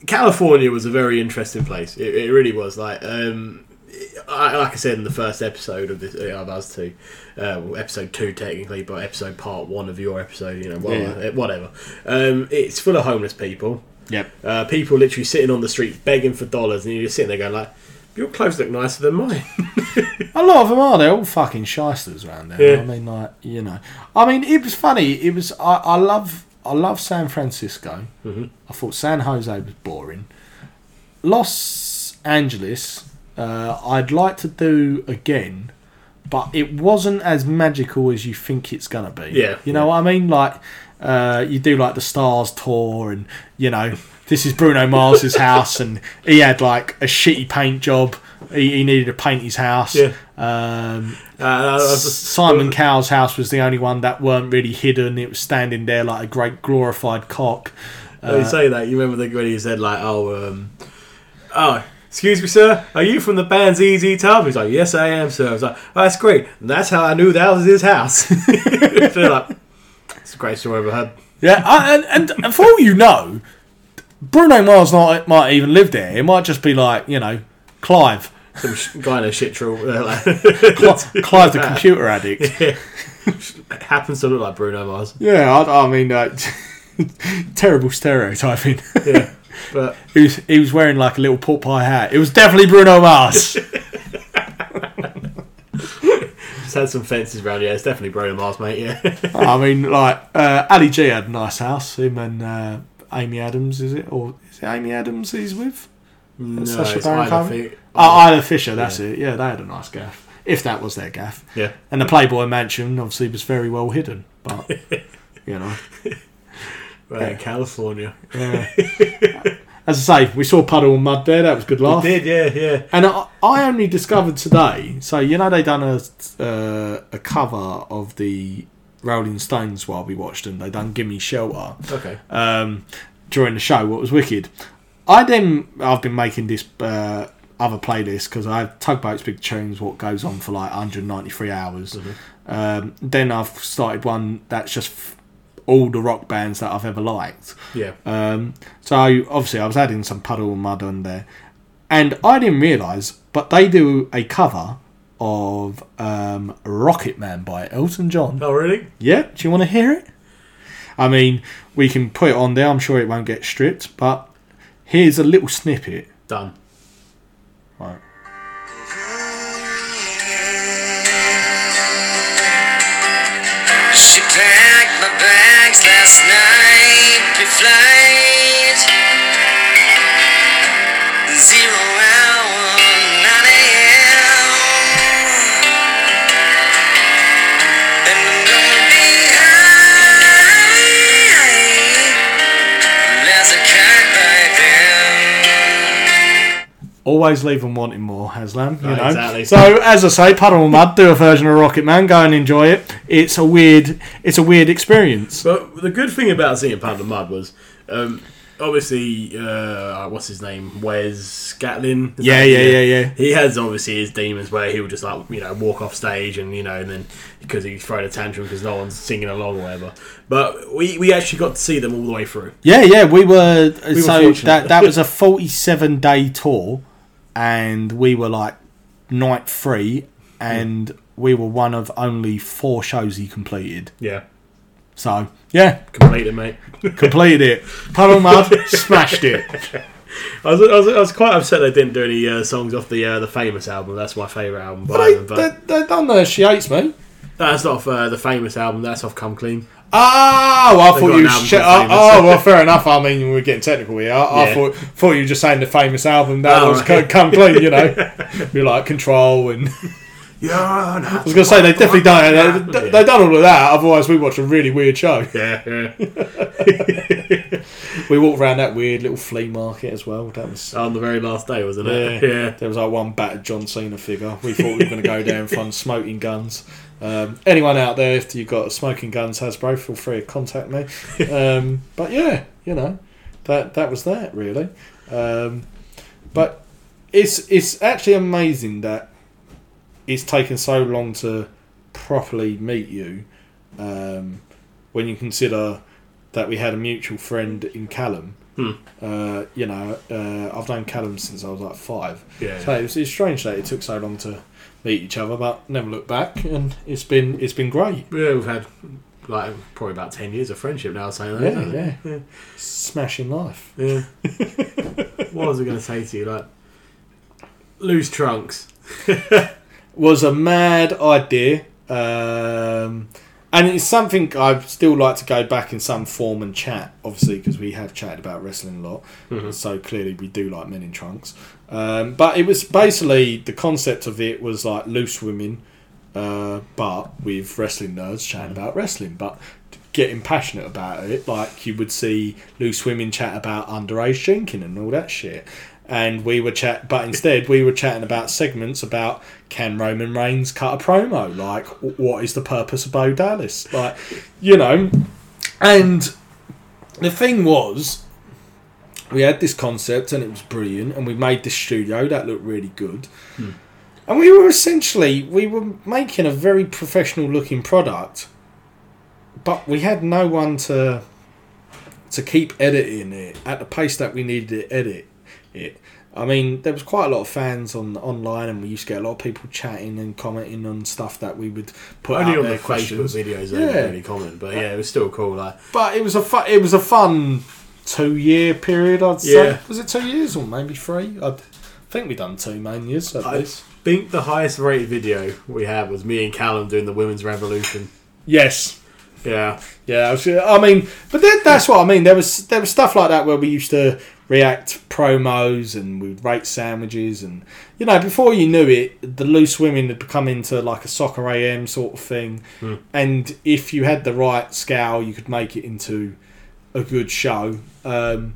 California was a very interesting place. It, it really was. Like, um, I, like I said in the first episode of this of us two, uh, well, episode two technically, but episode part one of your episode, you know, well, Yeah. whatever. Um, it's full of homeless people. Yep. Uh, people literally sitting on the street begging for dollars, and you're just sitting there going like, Your clothes look nicer than mine. A lot of them are. They're all fucking shysters around there. Yeah. I mean, like you know. I mean, it was funny. It was. I, I love. I love San Francisco. Mhm. I thought San Jose was boring. Los Angeles. Uh, I'd like to do again, but it wasn't as magical as you think it's gonna be. Yeah. You know what I mean? Like, uh, you do like the Stars tour, and you know, this is Bruno Mars's house, and he had like a shitty paint job. He, he needed to paint his house. Yeah. Um, Uh, just- Simon Cowell's house was the only one that weren't really hidden. It was standing there like a great glorified cock. When you say that, you remember the when he said like, "Oh, um, oh, excuse me, sir, are you from the band ZZ Top?" He's like, "Yes, I am, sir." I was like, oh, "That's great. And that's how I knew that was his house." They're like, it's a great story I've ever heard. Yeah, I, and, and, for all you know, Bruno Mars not, might even live there. It might just be like you know Clive, Some sh- guy in a shit troll. uh, like, Cli- Clive the computer addict. yeah. happens to look like Bruno Mars. Yeah, I, I mean, uh, terrible stereotyping. Yeah, but he was he was wearing like a little pork pie hat. It was definitely Bruno Mars. just had some fences around. Yeah, it's definitely Bruno Mars, mate. Yeah, I mean, like uh, Ali G had a nice house. Him and uh, Amy Adams, is it? Or is it Amy Adams he's with? no, Sacha it's Baron either Cohen? Oh, Isla Fisher, that's it. Yeah, they had a nice gaff. If that was their gaff. yeah. And the Playboy Mansion obviously was very well hidden. But, you know. Right, California. Yeah. As I say, we saw Puddle and Mudd there. That was good laugh. Did yeah, yeah. And I, I only discovered today. So you know they done a uh, a cover of the Rolling Stones while we watched them. They done "Gimme Shelter" Okay. um, during the show. What was wicked. I then I've been making this uh, other playlist because I have Tugboats Big Tunes. What goes on for like 193 hours. Um, then I've started one that's just all the rock bands that I've ever liked. Yeah. Um, so obviously I was adding some puddle and Mudd on there, and I didn't realise, but they do a cover of um, Rocket Man by Elton John. Oh really? Yeah, do you want to hear it? I mean, we can put it on there. I'm sure it won't get stripped, but here's a little snippet. Done. Right. She packed night beflight. Zero Always leave them wanting more, Haslam. You Right, know. exactly. So as I say, Puddle Mudd do a version of Rocket Man. Go and enjoy it. It's a weird, it's a weird experience. But the good thing about seeing of Mudd was, um, obviously, uh, what's his name? Wes Scantlin. Yeah, yeah, yeah, yeah. He has obviously his demons where he'll just like you know walk off stage and you know and then because he's throwing a tantrum because no one's singing along or whatever. But we we actually got to see them all the way through. Yeah, yeah, we were. were so fortunate. that that was a forty-seven day tour, and we were like night three, and we were one of only four shows he completed. Yeah, So yeah, completed, mate. completed it. Puddle Mudd, smashed it. I was, I was I was quite upset they didn't do any uh, songs off the uh, the famous album. That's my favourite album by They, them. But they, they done the She Hates Me. that's not off uh, the famous album. That's off Come Clean. Oh, I thought you. sh- oh, oh, well, fair enough. I mean, we're getting technical here. I, I thought thought you were just saying the famous album that Oh, was right. come clean. You know, you're like Control and. Yeah, I was gonna say they definitely done it. They, they done all of that. Otherwise, we watched a really weird show. yeah, yeah. We walked around that weird little flea market as well. That was On the very last day, wasn't it? yeah. yeah. There was like one battered John Cena figure. We thought we were going to go down and find smoking guns. Um, anyone out there, if you've got smoking guns, Hasbro, feel free to contact me. Um, but yeah, you know, that that was that really. Um, but it's it's actually amazing that it's taken so long to properly meet you. Um, when you consider that we had a mutual friend in Callum. Hmm. Uh, you know, uh, I've known Callum since I was like five. Yeah. So it's, it's strange that it took so long to meet each other, but never look back, and it's been it's been great. Yeah, we've had like probably about ten years of friendship now. Saying that, Yeah, isn't yeah, smashing life. yeah. what was I going to say to you? Like, Loose trunks. was a mad idea. Um, and it's something I'd still like to go back in some form and chat, obviously, because we have chatted about wrestling a lot. So clearly, we do like men in trunks. Um, but it was basically the concept of it was like loose women, uh, but with wrestling nerds chatting about wrestling, but getting passionate about it, like you would see loose women chat about underage drinking and all that shit. And we were chat, but instead we were chatting about segments about can Roman Reigns cut a promo? Like, what is the purpose of Bo Dallas? Like, you know. And the thing was, we had this concept and it was brilliant, and we made this studio that looked really good. Hmm. And we were essentially we were making a very professional looking product, but we had no one to to keep editing it at the pace that we needed to edit it. I mean, there was quite a lot of fans on online, and we used to get a lot of people chatting and commenting on stuff that we would put Only out on there, the Facebook questions. videos they Yeah. really comment, but yeah, it was still cool. Like, But it was a fu- it was a fun two year period. I'd say. Yeah. Was it two years or maybe three? I'd, I think we done two main years at I least. think the highest rated video we had was me and Callum doing the women's revolution. Yes. Yeah, Yeah, I, was, I mean, but that's what I mean. There was there was stuff like that where we used to react promos and we'd rate sandwiches and you know before you knew it, the loose women had become into like a soccer AM sort of thing. Hmm. And if you had the right scale, you could make it into a good show. Um,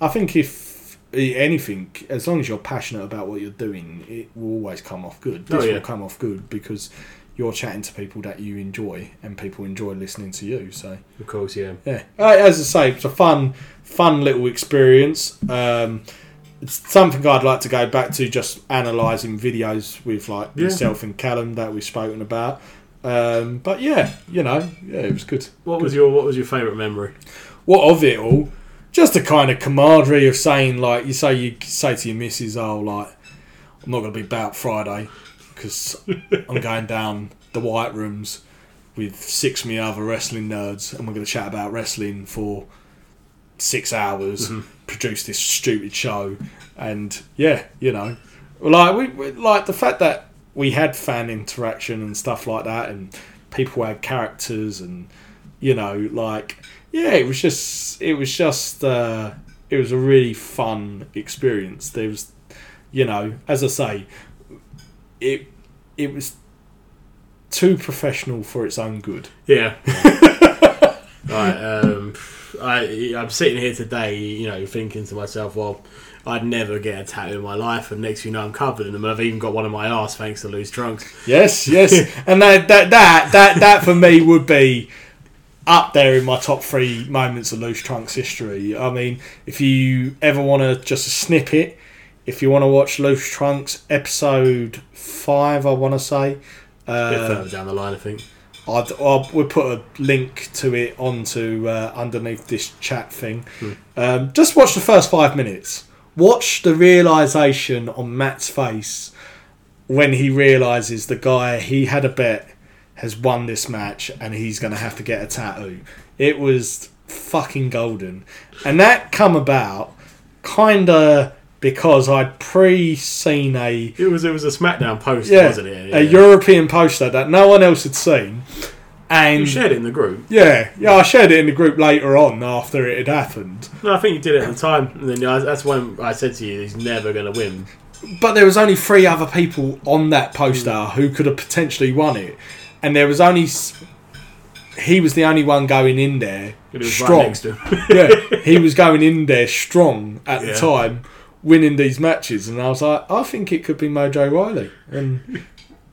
I think if anything, as long as you're passionate about what you're doing, it will always come off good. Oh, This yeah. will come off good because you're chatting to people that you enjoy, and people enjoy listening to you. So of course, yeah. yeah, Uh, as I say, it's a fun, fun little experience. Um, it's something I'd like to go back to, just analysing videos with like Yeah. yourself and Callum that we've spoken about. Um, but yeah, you know, yeah, it was good. What was your What was your favourite memory? What of it all? Just a kind of camaraderie of saying like you say you say to your missus, "Oh, like I'm not going to be about Friday because I'm going down the White Rooms with six me other wrestling nerds, and we're going to chat about wrestling for six hours, mm-hmm. produce this stupid show, and yeah, you know, like we, we like the fact that we had fan interaction and stuff like that, and people had characters, and you know, like yeah, it was just it was just uh, it was a really fun experience. There was, you know, as I say, it it was too professional for its own good. Yeah. right. Um, I I'm sitting here today, you know, thinking to myself, well, I'd never get a tattoo in my life, and next thing you know, I'm covered in them. And I've even got one in my arse thanks to loose trunks. Yes, yes, and that that that that that for me would be up there in my top three moments of loose trunks history. I mean, if you ever want to just a snippet, if you want to watch loose trunks episode five, I want to say. bit Uh, further down the line, I think. I'd, I'll, we'll put a link to it onto uh, underneath this chat thing. Um, just watch the first five minutes. Watch the realization on Matt's face when he realizes the guy he had a bet has won this match and he's going to have to get a tattoo. It was fucking golden, and that come about kind of because I'd pre-seen a It was it was a SmackDown poster, yeah, wasn't it? a European poster that no one else had seen. And You shared it in the group. yeah, yeah, I shared it in the group later on after it had happened. No, I think you did it at the time. And then that's when I said to you, he's never going to win. But there was only three other people on that poster who could have potentially won it, and there was only s- he was the only one going in there It was strong. right next to him. yeah, he was going in there strong at the time, winning these matches, and I was like, I think it could be Mojo Rawley, and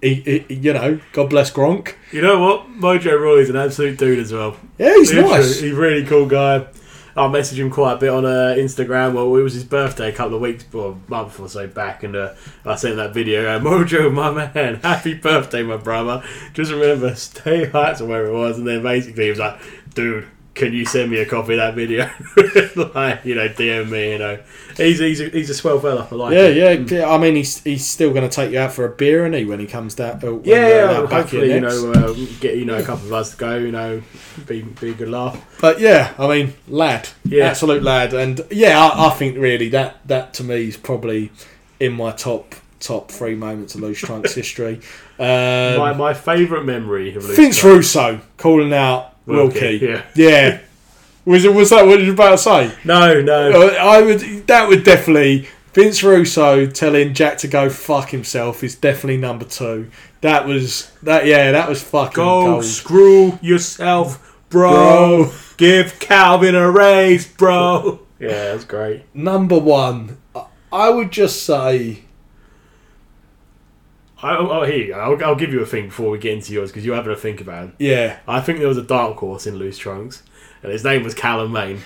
he, he you know, God bless Gronk. you know what? Mojo Rawley's an absolute dude as well. Yeah, he's Literally, nice. He's a really cool guy. I messaged him quite a bit on uh, Instagram. Well, it was his birthday a couple of weeks or month or so back, and uh, I sent that video. Uh, Mojo, my man, happy birthday, my brother. Just remember, stay high or where it was, and then basically he was like, dude. Can you send me a copy of that video? like, you know, DM me. You know, he's he's a, he's a swell fella. I like Yeah, him. yeah, yeah. I mean, he's he's still going to take you out for a beer, and he when he comes down. Uh, Yeah, uh, yeah. back hopefully, you know, uh, get you know a couple of us to go. You know, be be a good laugh. But yeah, I mean, lad, Yeah. absolute lad, and yeah, I, I think really that that to me is probably in my top top three moments of Loose Trunks history. Um, my my favourite memory of Loose Vince Russo calling out Wilkie, Wilkie. yeah. yeah. Was it? Was that what you were about to say? No, no. Uh, I would. That would definitely Vince Russo telling Jack to go fuck himself is definitely number two. That was that. Yeah, that was fucking Go gold. screw yourself, bro. Bro. Give Calvin a raise, bro. Yeah, that's great. Number one, I- I would just say. I, oh, oh, here you go. I'll, I'll give you a thing before we get into yours because you're having a think about it. Yeah, I think there was a dark horse in Loose Trunks, and his name was Callum Maine.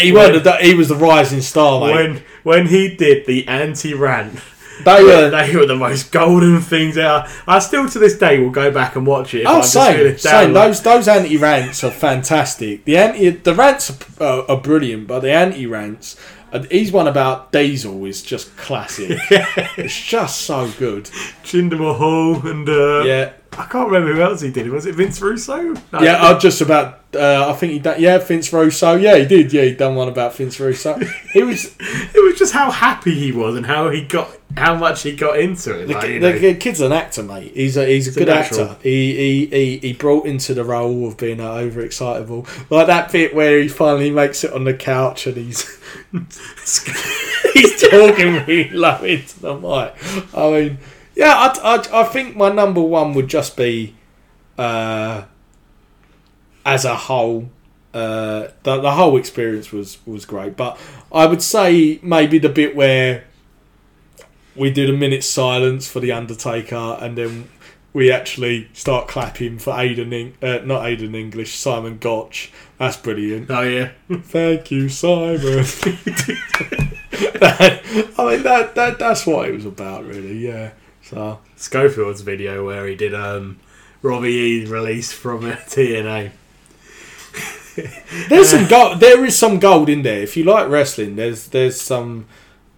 he, weren't the, he was the rising star, mate. When when he did the anti rant, they were. they were the most golden things out. I still to this day will go back and watch it. Oh, I'm same, same. like- Those those anti rants are fantastic. The anti the rants are, are brilliant, but the anti rants, he's one about Diesel is just classic. It's just so good. Jinder Mahal and uh, Yeah, I can't remember who else he did. Was it Vince Russo? No, yeah. I just about. Uh, I think he done. Yeah, Vince Russo. Yeah, he did. Yeah, he done one about Vince Russo. He was it was just how happy he was and how he got how much he got into it. the, Like, you know. the kid's an actor, mate. He's a he's a a good natural. actor. He, he he he brought into the role of being uh, overexcitable, like that bit where he finally makes it on the couch and he's he's talking really low into the mic. I mean, yeah, I, I, I think my number one would just be uh, as a whole. Uh, the, the whole experience was, was great, but I would say maybe the bit where we did a minute's silence for the Undertaker, and then we actually start clapping for Aiden, Eng- uh, not Aiden English, Simon Gotch. That's brilliant. oh yeah, Thank you, Simon. That- I mean, that, that that's what it was about, really. Yeah. So Schofield's video where he did um, Robbie E released from TNA. there's some gold. There is some gold in there. If you like wrestling, there's there's some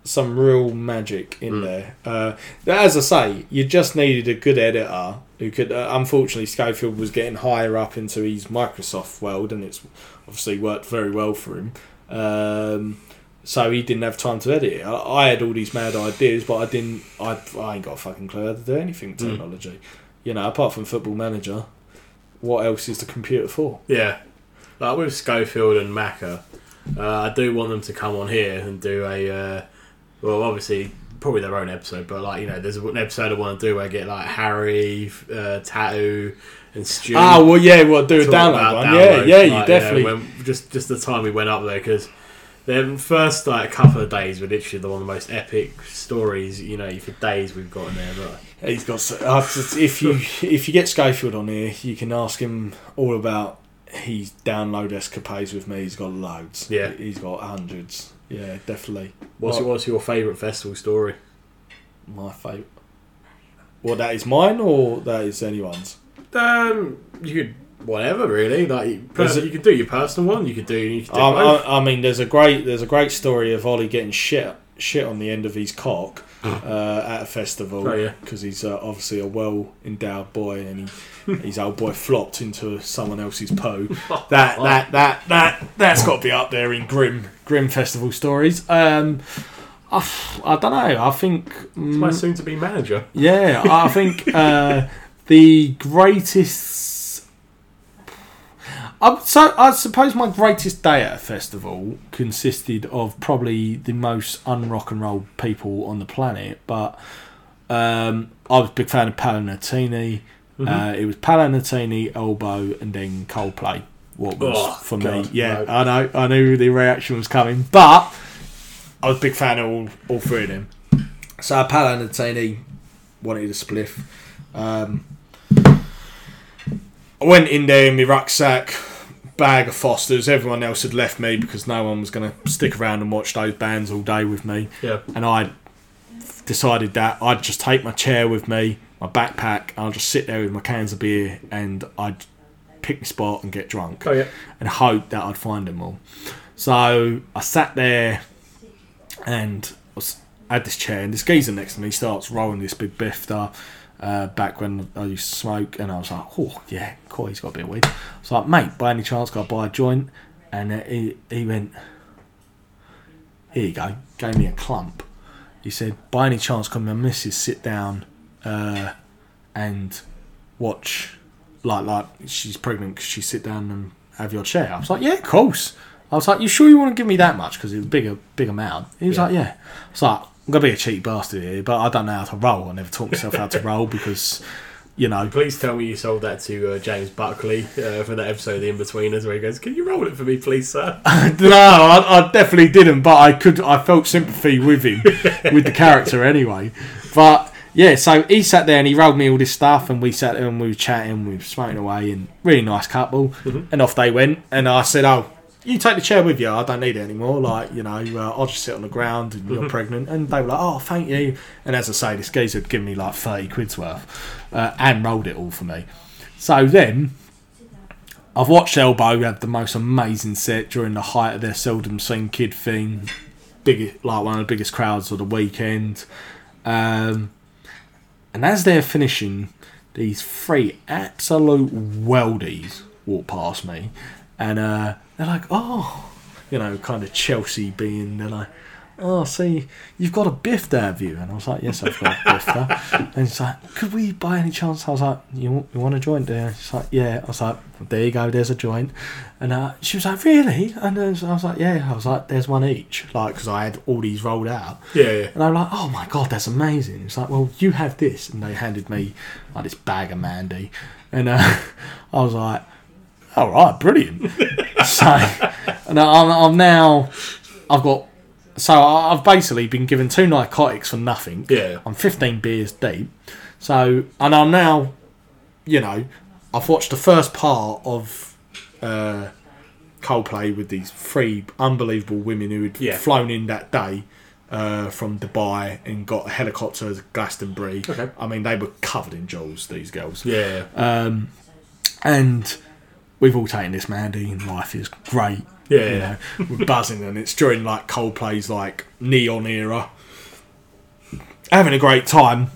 some real magic in there. Uh, as I say, you just needed a good editor who could. Uh, unfortunately, Schofield was getting higher up into his Microsoft world, and it's obviously worked very well for him. Um, so he didn't have time to edit it. I, I had all these mad ideas, but I didn't. I, I ain't got a fucking clue how to do anything with technology. You know, apart from Football Manager, what else is the computer for? Yeah, like with Schofield and Macca, uh, I do want them to come on here and do a. Uh, well, obviously, probably their own episode, but like you know, there's an episode I want to do where I get like Harry, uh, Tattoo, and Stu. Ah, well, yeah, well, do a download one. downloads, yeah, yeah, you like, definitely. know, when, just just the time we went up there because. The first like couple of days were literally the one of the most epic stories, you know, for days we've got in there. But He's got. so- uh, if you if you get Schofield on here, you can ask him all about his download escapades with me. He's got loads. Yeah. he's got hundreds. Yeah, definitely. what's what's your favourite festival story? my favourite? Well, that is mine or that is anyone's. Um, you could whatever really. Like you, could do your personal one. You could do. You could do both. I, I mean, there's a great there's a great story of Ollie getting shit shit on the end of his cock uh, at a festival Oh, yeah. because he's uh, obviously a well endowed boy and he, his old boy flopped into someone else's poo. That that that that that's got to be up there in grim grim festival stories. Um, I, I don't know. I think my mm, soon-to-be manager. yeah, I think uh, the greatest. I, so I suppose my greatest day at a festival consisted of probably the most unrock and roll people on the planet, but um, I was a big fan of Paolo Nutini. Uh, it was Paolo Nutini, Elbow, and then Coldplay. What was Oh, for God, me? Yeah, no. I know, I knew the reaction was coming, but I was a big fan of all, all three of them. So Paolo Nutini wanted a spliff. Um, I went in there in my rucksack, bag of Fosters. Everyone else had left me because no one was going to stick around and watch those bands all day with me. Yeah. And I decided that I'd just take my chair with me, my backpack, and I'll just sit there with my cans of beer and I'd pick my spot and get drunk Oh yeah. and hope that I'd find them all. So I sat there and was, had this chair, and this geezer next to me starts rolling this big bifter. Uh, back when I used to smoke, and I was like, "Oh yeah, cool, he's got a bit of weed." I was like, "Mate, by any chance, got buy a joint?" And uh, he he went, "Here you go." Gave me a clump. he said, "By any chance, can my missus sit down uh, and watch like like she's pregnant? Could she sit down and have your chair?" I was like, "Yeah, of course." I was like, "You sure you want to give me that much? Because it was a bigger big amount." He was Yeah. like, "Yeah." I was like, "I'm gonna be a cheap bastard here, but I don't know how to roll. I never taught myself how to roll because." You know, Please tell me you sold that to uh, James Buckley uh, for that episode of The Inbetweeners where he goes, Can you roll it for me, please, sir? no, I, I definitely didn't, but I could. I felt sympathy with him, with the character anyway. But yeah, so he sat there and he rolled me all this stuff, and we sat there and we were chatting, we were smoking away, and really nice couple. And off they went, and I said, "Oh, you take the chair with you. I don't need it anymore. Like you know, uh, I'll just sit on the ground, and you're pregnant." And they were like, "Oh, thank you." And as I say, this geezer had given me like thirty quid's worth, uh, and rolled it all for me. So then I've watched Elbow have the most amazing set during the height of their seldom seen kid thing. Big, like one of the biggest crowds of the weekend. Um, and as they're finishing, these three absolute weldies walk past me, and uh, they're like, "Oh, you know, kind of Chelsea being." They're like, "Oh, see, you've got a bifter, have you?" And I was like, "Yes, I've got a bifter." and he's like, "Could we, by any chance?" I was like, "You, you want a joint there?" She's like, "Yeah." I was like, "There you go. There's a joint." And uh, she was like, "Really?" And then I was like, "Yeah." I was like, "There's one each," like because I had all these rolled out. Yeah, yeah. And I'm like, oh my god, that's amazing. It's like, well, you have this, and they handed me like this bag of Mandy, and uh, I was like, all right, brilliant. so, and I'm, I'm now, I've got, so I've basically been given two narcotics for nothing. Yeah. I'm 15 beers deep. So, and I'm now, you know, I've watched the first part of uh, Coldplay with these three unbelievable women who had Yeah. flown in that day uh, from Dubai and got a helicopter to Glastonbury. Okay. I mean, they were covered in jewels, these girls. Yeah. Um, And we've all taken this Mandy, and life is great. Yeah, You yeah. know, we're buzzing, and it's during like Coldplay's like neon era. Having a great time.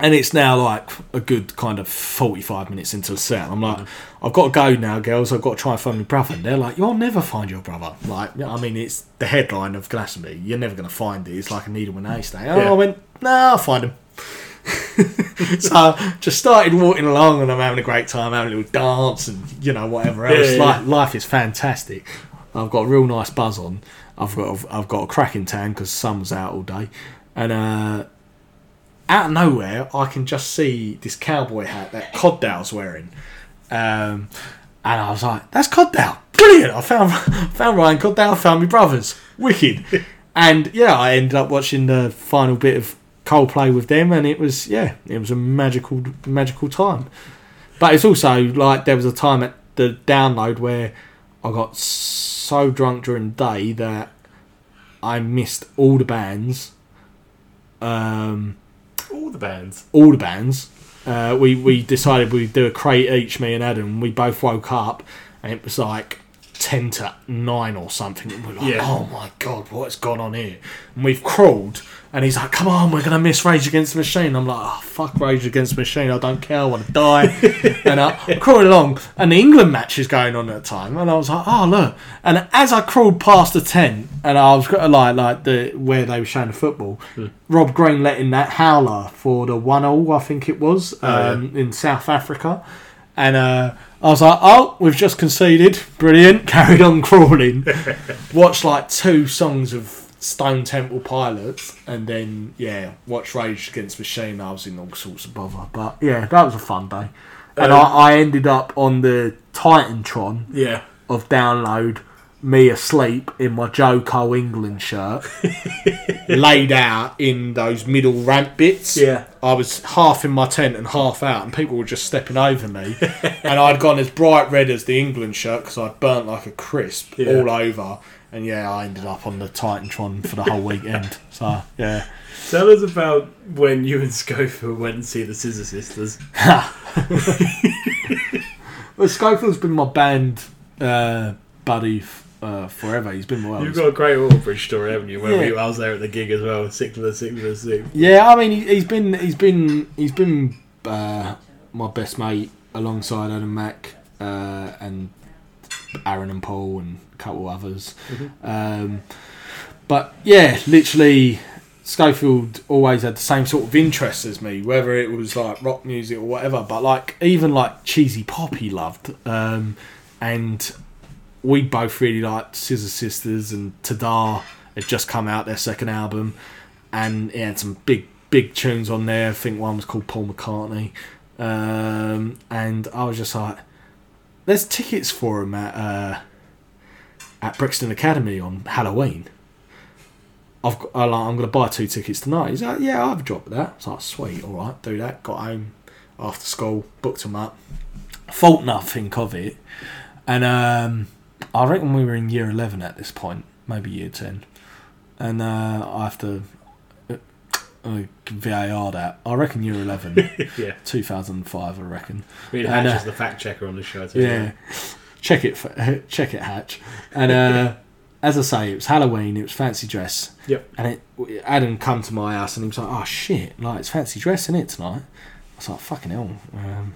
And it's now like a good kind of 45 minutes into the set. I'm like, mm. I've got to go now, girls. I've got to try and find my brother. And they're like, you'll never find your brother. Like, I mean, it's the headline of Glastonbury. You're never going to find it. It's like a needle in a haystack. Yeah. I went, nah, I'll find him. so I just started walking along and I'm having a great time, having a little dance and, you know, whatever else. Yeah, like, life is fantastic. I've got a real nice buzz on. I've got I've got a cracking tan because sun was out all day, and uh, out of nowhere I can just see this cowboy hat that Coddale's wearing, um, and I was like, "That's Coddale, brilliant!" I found found Ryan Coddale, found my brothers, wicked, and yeah, I ended up watching the final bit of Coldplay with them, and it was yeah, it was a magical magical time. But it's also like there was a time at the download where I got so drunk during the day that I missed all the bands. Um, All the bands. all the bands. Uh, we we decided we'd do a crate each, me and Adam. We both woke up, and it was like ten to nine or something. And we're like, Yeah. "Oh my god, what's gone on here?" And we've crawled, and he's like, "Come on, we're gonna miss Rage Against the Machine." I'm like, "Oh fuck, Rage Against the Machine! I don't care. I want to die." and I, I crawled along, and the England match is going on at the time, and I was like, "Oh look!" And as I crawled past the tent, and I was like like the where they were showing the football, Rob Green let in that howler for the one all, I think it was, yeah. um, in South Africa, and uh, I was like, "Oh, we've just conceded, brilliant." Carried on crawling, watched like two songs of Stone Temple Pilots, and then yeah, watch Rage Against Machine. I was in all sorts of bother, but yeah, that was a fun day. And Um, I, I ended up on the TitanTron Yeah. of download me asleep in my Joe Cole England shirt, laid out in those middle ramp bits. Yeah. I was half in my tent and half out, and people were just stepping over me. and I'd gone as bright red as the England shirt because I'd burnt like a crisp Yeah. all over. And yeah, I ended up on the TitanTron for the whole weekend. So yeah. Tell us about when you and Schofield went and see the Scissor Sisters. Well, Schofield's been my band uh, buddy f- uh, forever. He's been well. You've got a great Waterbridge story, haven't you? Where Yeah. we, I was there at the gig as well. Six for the six for the six. Yeah, I mean, he, he's been he's been he's been uh, my best mate alongside Adam Mack uh, and Aaron and Paul and a couple others. Um, but yeah, literally Schofield always had the same sort of interests as me, whether it was like rock music or whatever. But like even like cheesy pop, he loved, um, and we both really liked Scissor Sisters and Ta-Dah had just come out their second album, and it had some big big tunes on there. I think one was called Paul McCartney, um, and I was just like, "There's tickets for him at uh, at Brixton Academy on Halloween." I've got, like, I'm going to buy two tickets tonight. He's like, yeah, I've dropped that. It's like, sweet, all right, do that. Got home after school, booked them up. Thought nothing of it, and um, I reckon we were in year eleven at this point, maybe year ten, and uh, I have to uh, VAR that. I reckon year eleven, yeah. 2005. I reckon. Reed And, Hatch uh, is the fact checker on the show. Too, Yeah. Check it, fa- check it, Hatch. And uh, as I say, it was Halloween. It was fancy dress. Yep. And it, Adam come to my house and he was like, "Oh shit! Like it's fancy dress, isn't it tonight?" I was like, "Fucking hell." Um,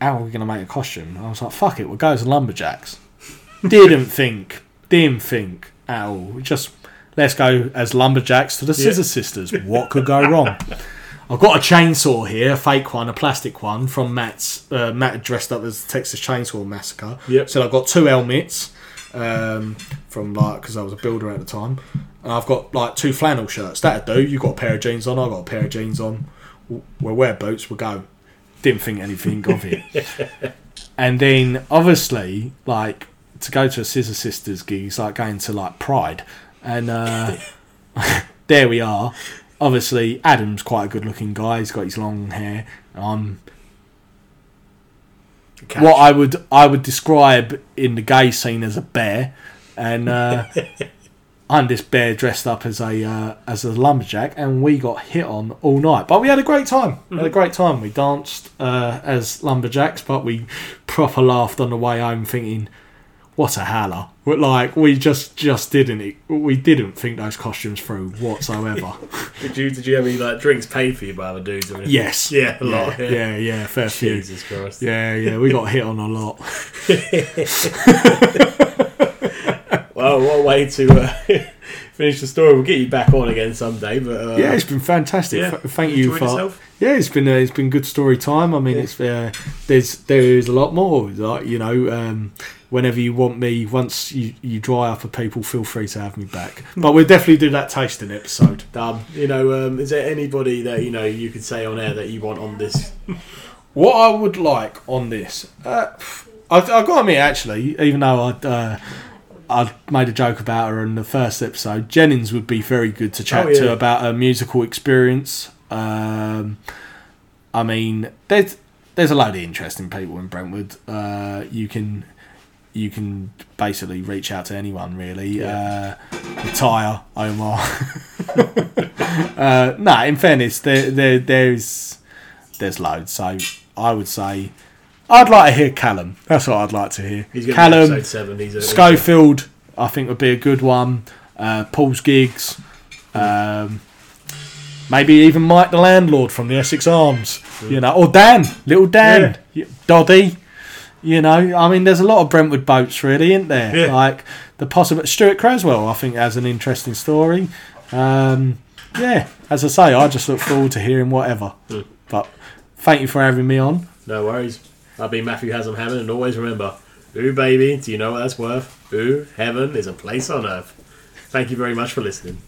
how are we gonna make a costume? I was like, "Fuck it, we'll go as lumberjacks." didn't think, didn't think at all. Just let's go as lumberjacks to the Scissor Sisters. What could go wrong? I've got a chainsaw here, a fake one, a plastic one from Matt's. Uh, Matt dressed up as Texas Chainsaw Massacre. Yep. So I've got two helmets um, from like because I was a builder at the time, and I've got like two flannel shirts. That'd do. You've got a pair of jeans on. I've got a pair of jeans on. We'll wear boots. We'll go. Didn't think anything of it. and then obviously, like to go to a Scissor Sisters gig is like going to like Pride, and uh, there we are. Obviously, Adam's quite a good-looking guy. He's got his long hair. I'm Catch. what I would I would describe in the gay scene as a bear, and uh, I'm this bear dressed up as a uh, as a lumberjack, and we got hit on all night. But we had a great time. We had a great time. We danced uh, as lumberjacks, but we proper laughed on the way home, thinking, "What a howler!" But, Like we just just didn't we didn't think those costumes through whatsoever. Did you did you have any like drinks paid for you by other dudes? Or anything? yes, Yeah, a yeah, lot. yeah, Yeah. yeah, fair few. Jesus Christ. Yeah, yeah, we got hit on a lot. Well, what a way to uh, finish the story. We'll get you back on again someday. But uh, Yeah, it's been fantastic. yeah. F- thank you for. yourself? Yeah, it's been uh, it's been good story time. I mean, it's uh, there's there is a lot more. Like you know, um, whenever you want me, once you, you dry up of people, feel free to have me back. But we'll definitely do that tasting episode. Um, you know, um, is there anybody that you know you could say on air that you want on this? What I would like on this, uh, I, I got to admit, actually, even though I uh, I made a joke about her in the first episode, Jennings would be very good to chat Oh, yeah. to about her musical experience. Um, I mean, there's there's a load of interesting people in Brentwood. Uh, you can you can basically reach out to anyone really. Uh, Tyre, Omar. uh, no, in fairness, there, there there's there's loads. So I would say I'd like to hear Callum. That's what I'd like to hear. He's going to be Callum, seven. Schofield, I think would be a good one. Uh, Paul's gigs. Um, maybe even Mike the landlord from the Essex Arms. You know, or Dan, little Dan, Y- Doddy. You know, I mean, there's a lot of Brentwood boats, really, isn't there? Yeah. Like the possible Stuart Creswell, I think, has an interesting story. Um, yeah, as I say, I just look forward to hearing whatever. But thank you for having me on. No worries. I've been Matthew Haslam Hammond, and always remember, ooh, baby, do you know what that's worth? Ooh, heaven is a place on earth. Thank you very much for listening.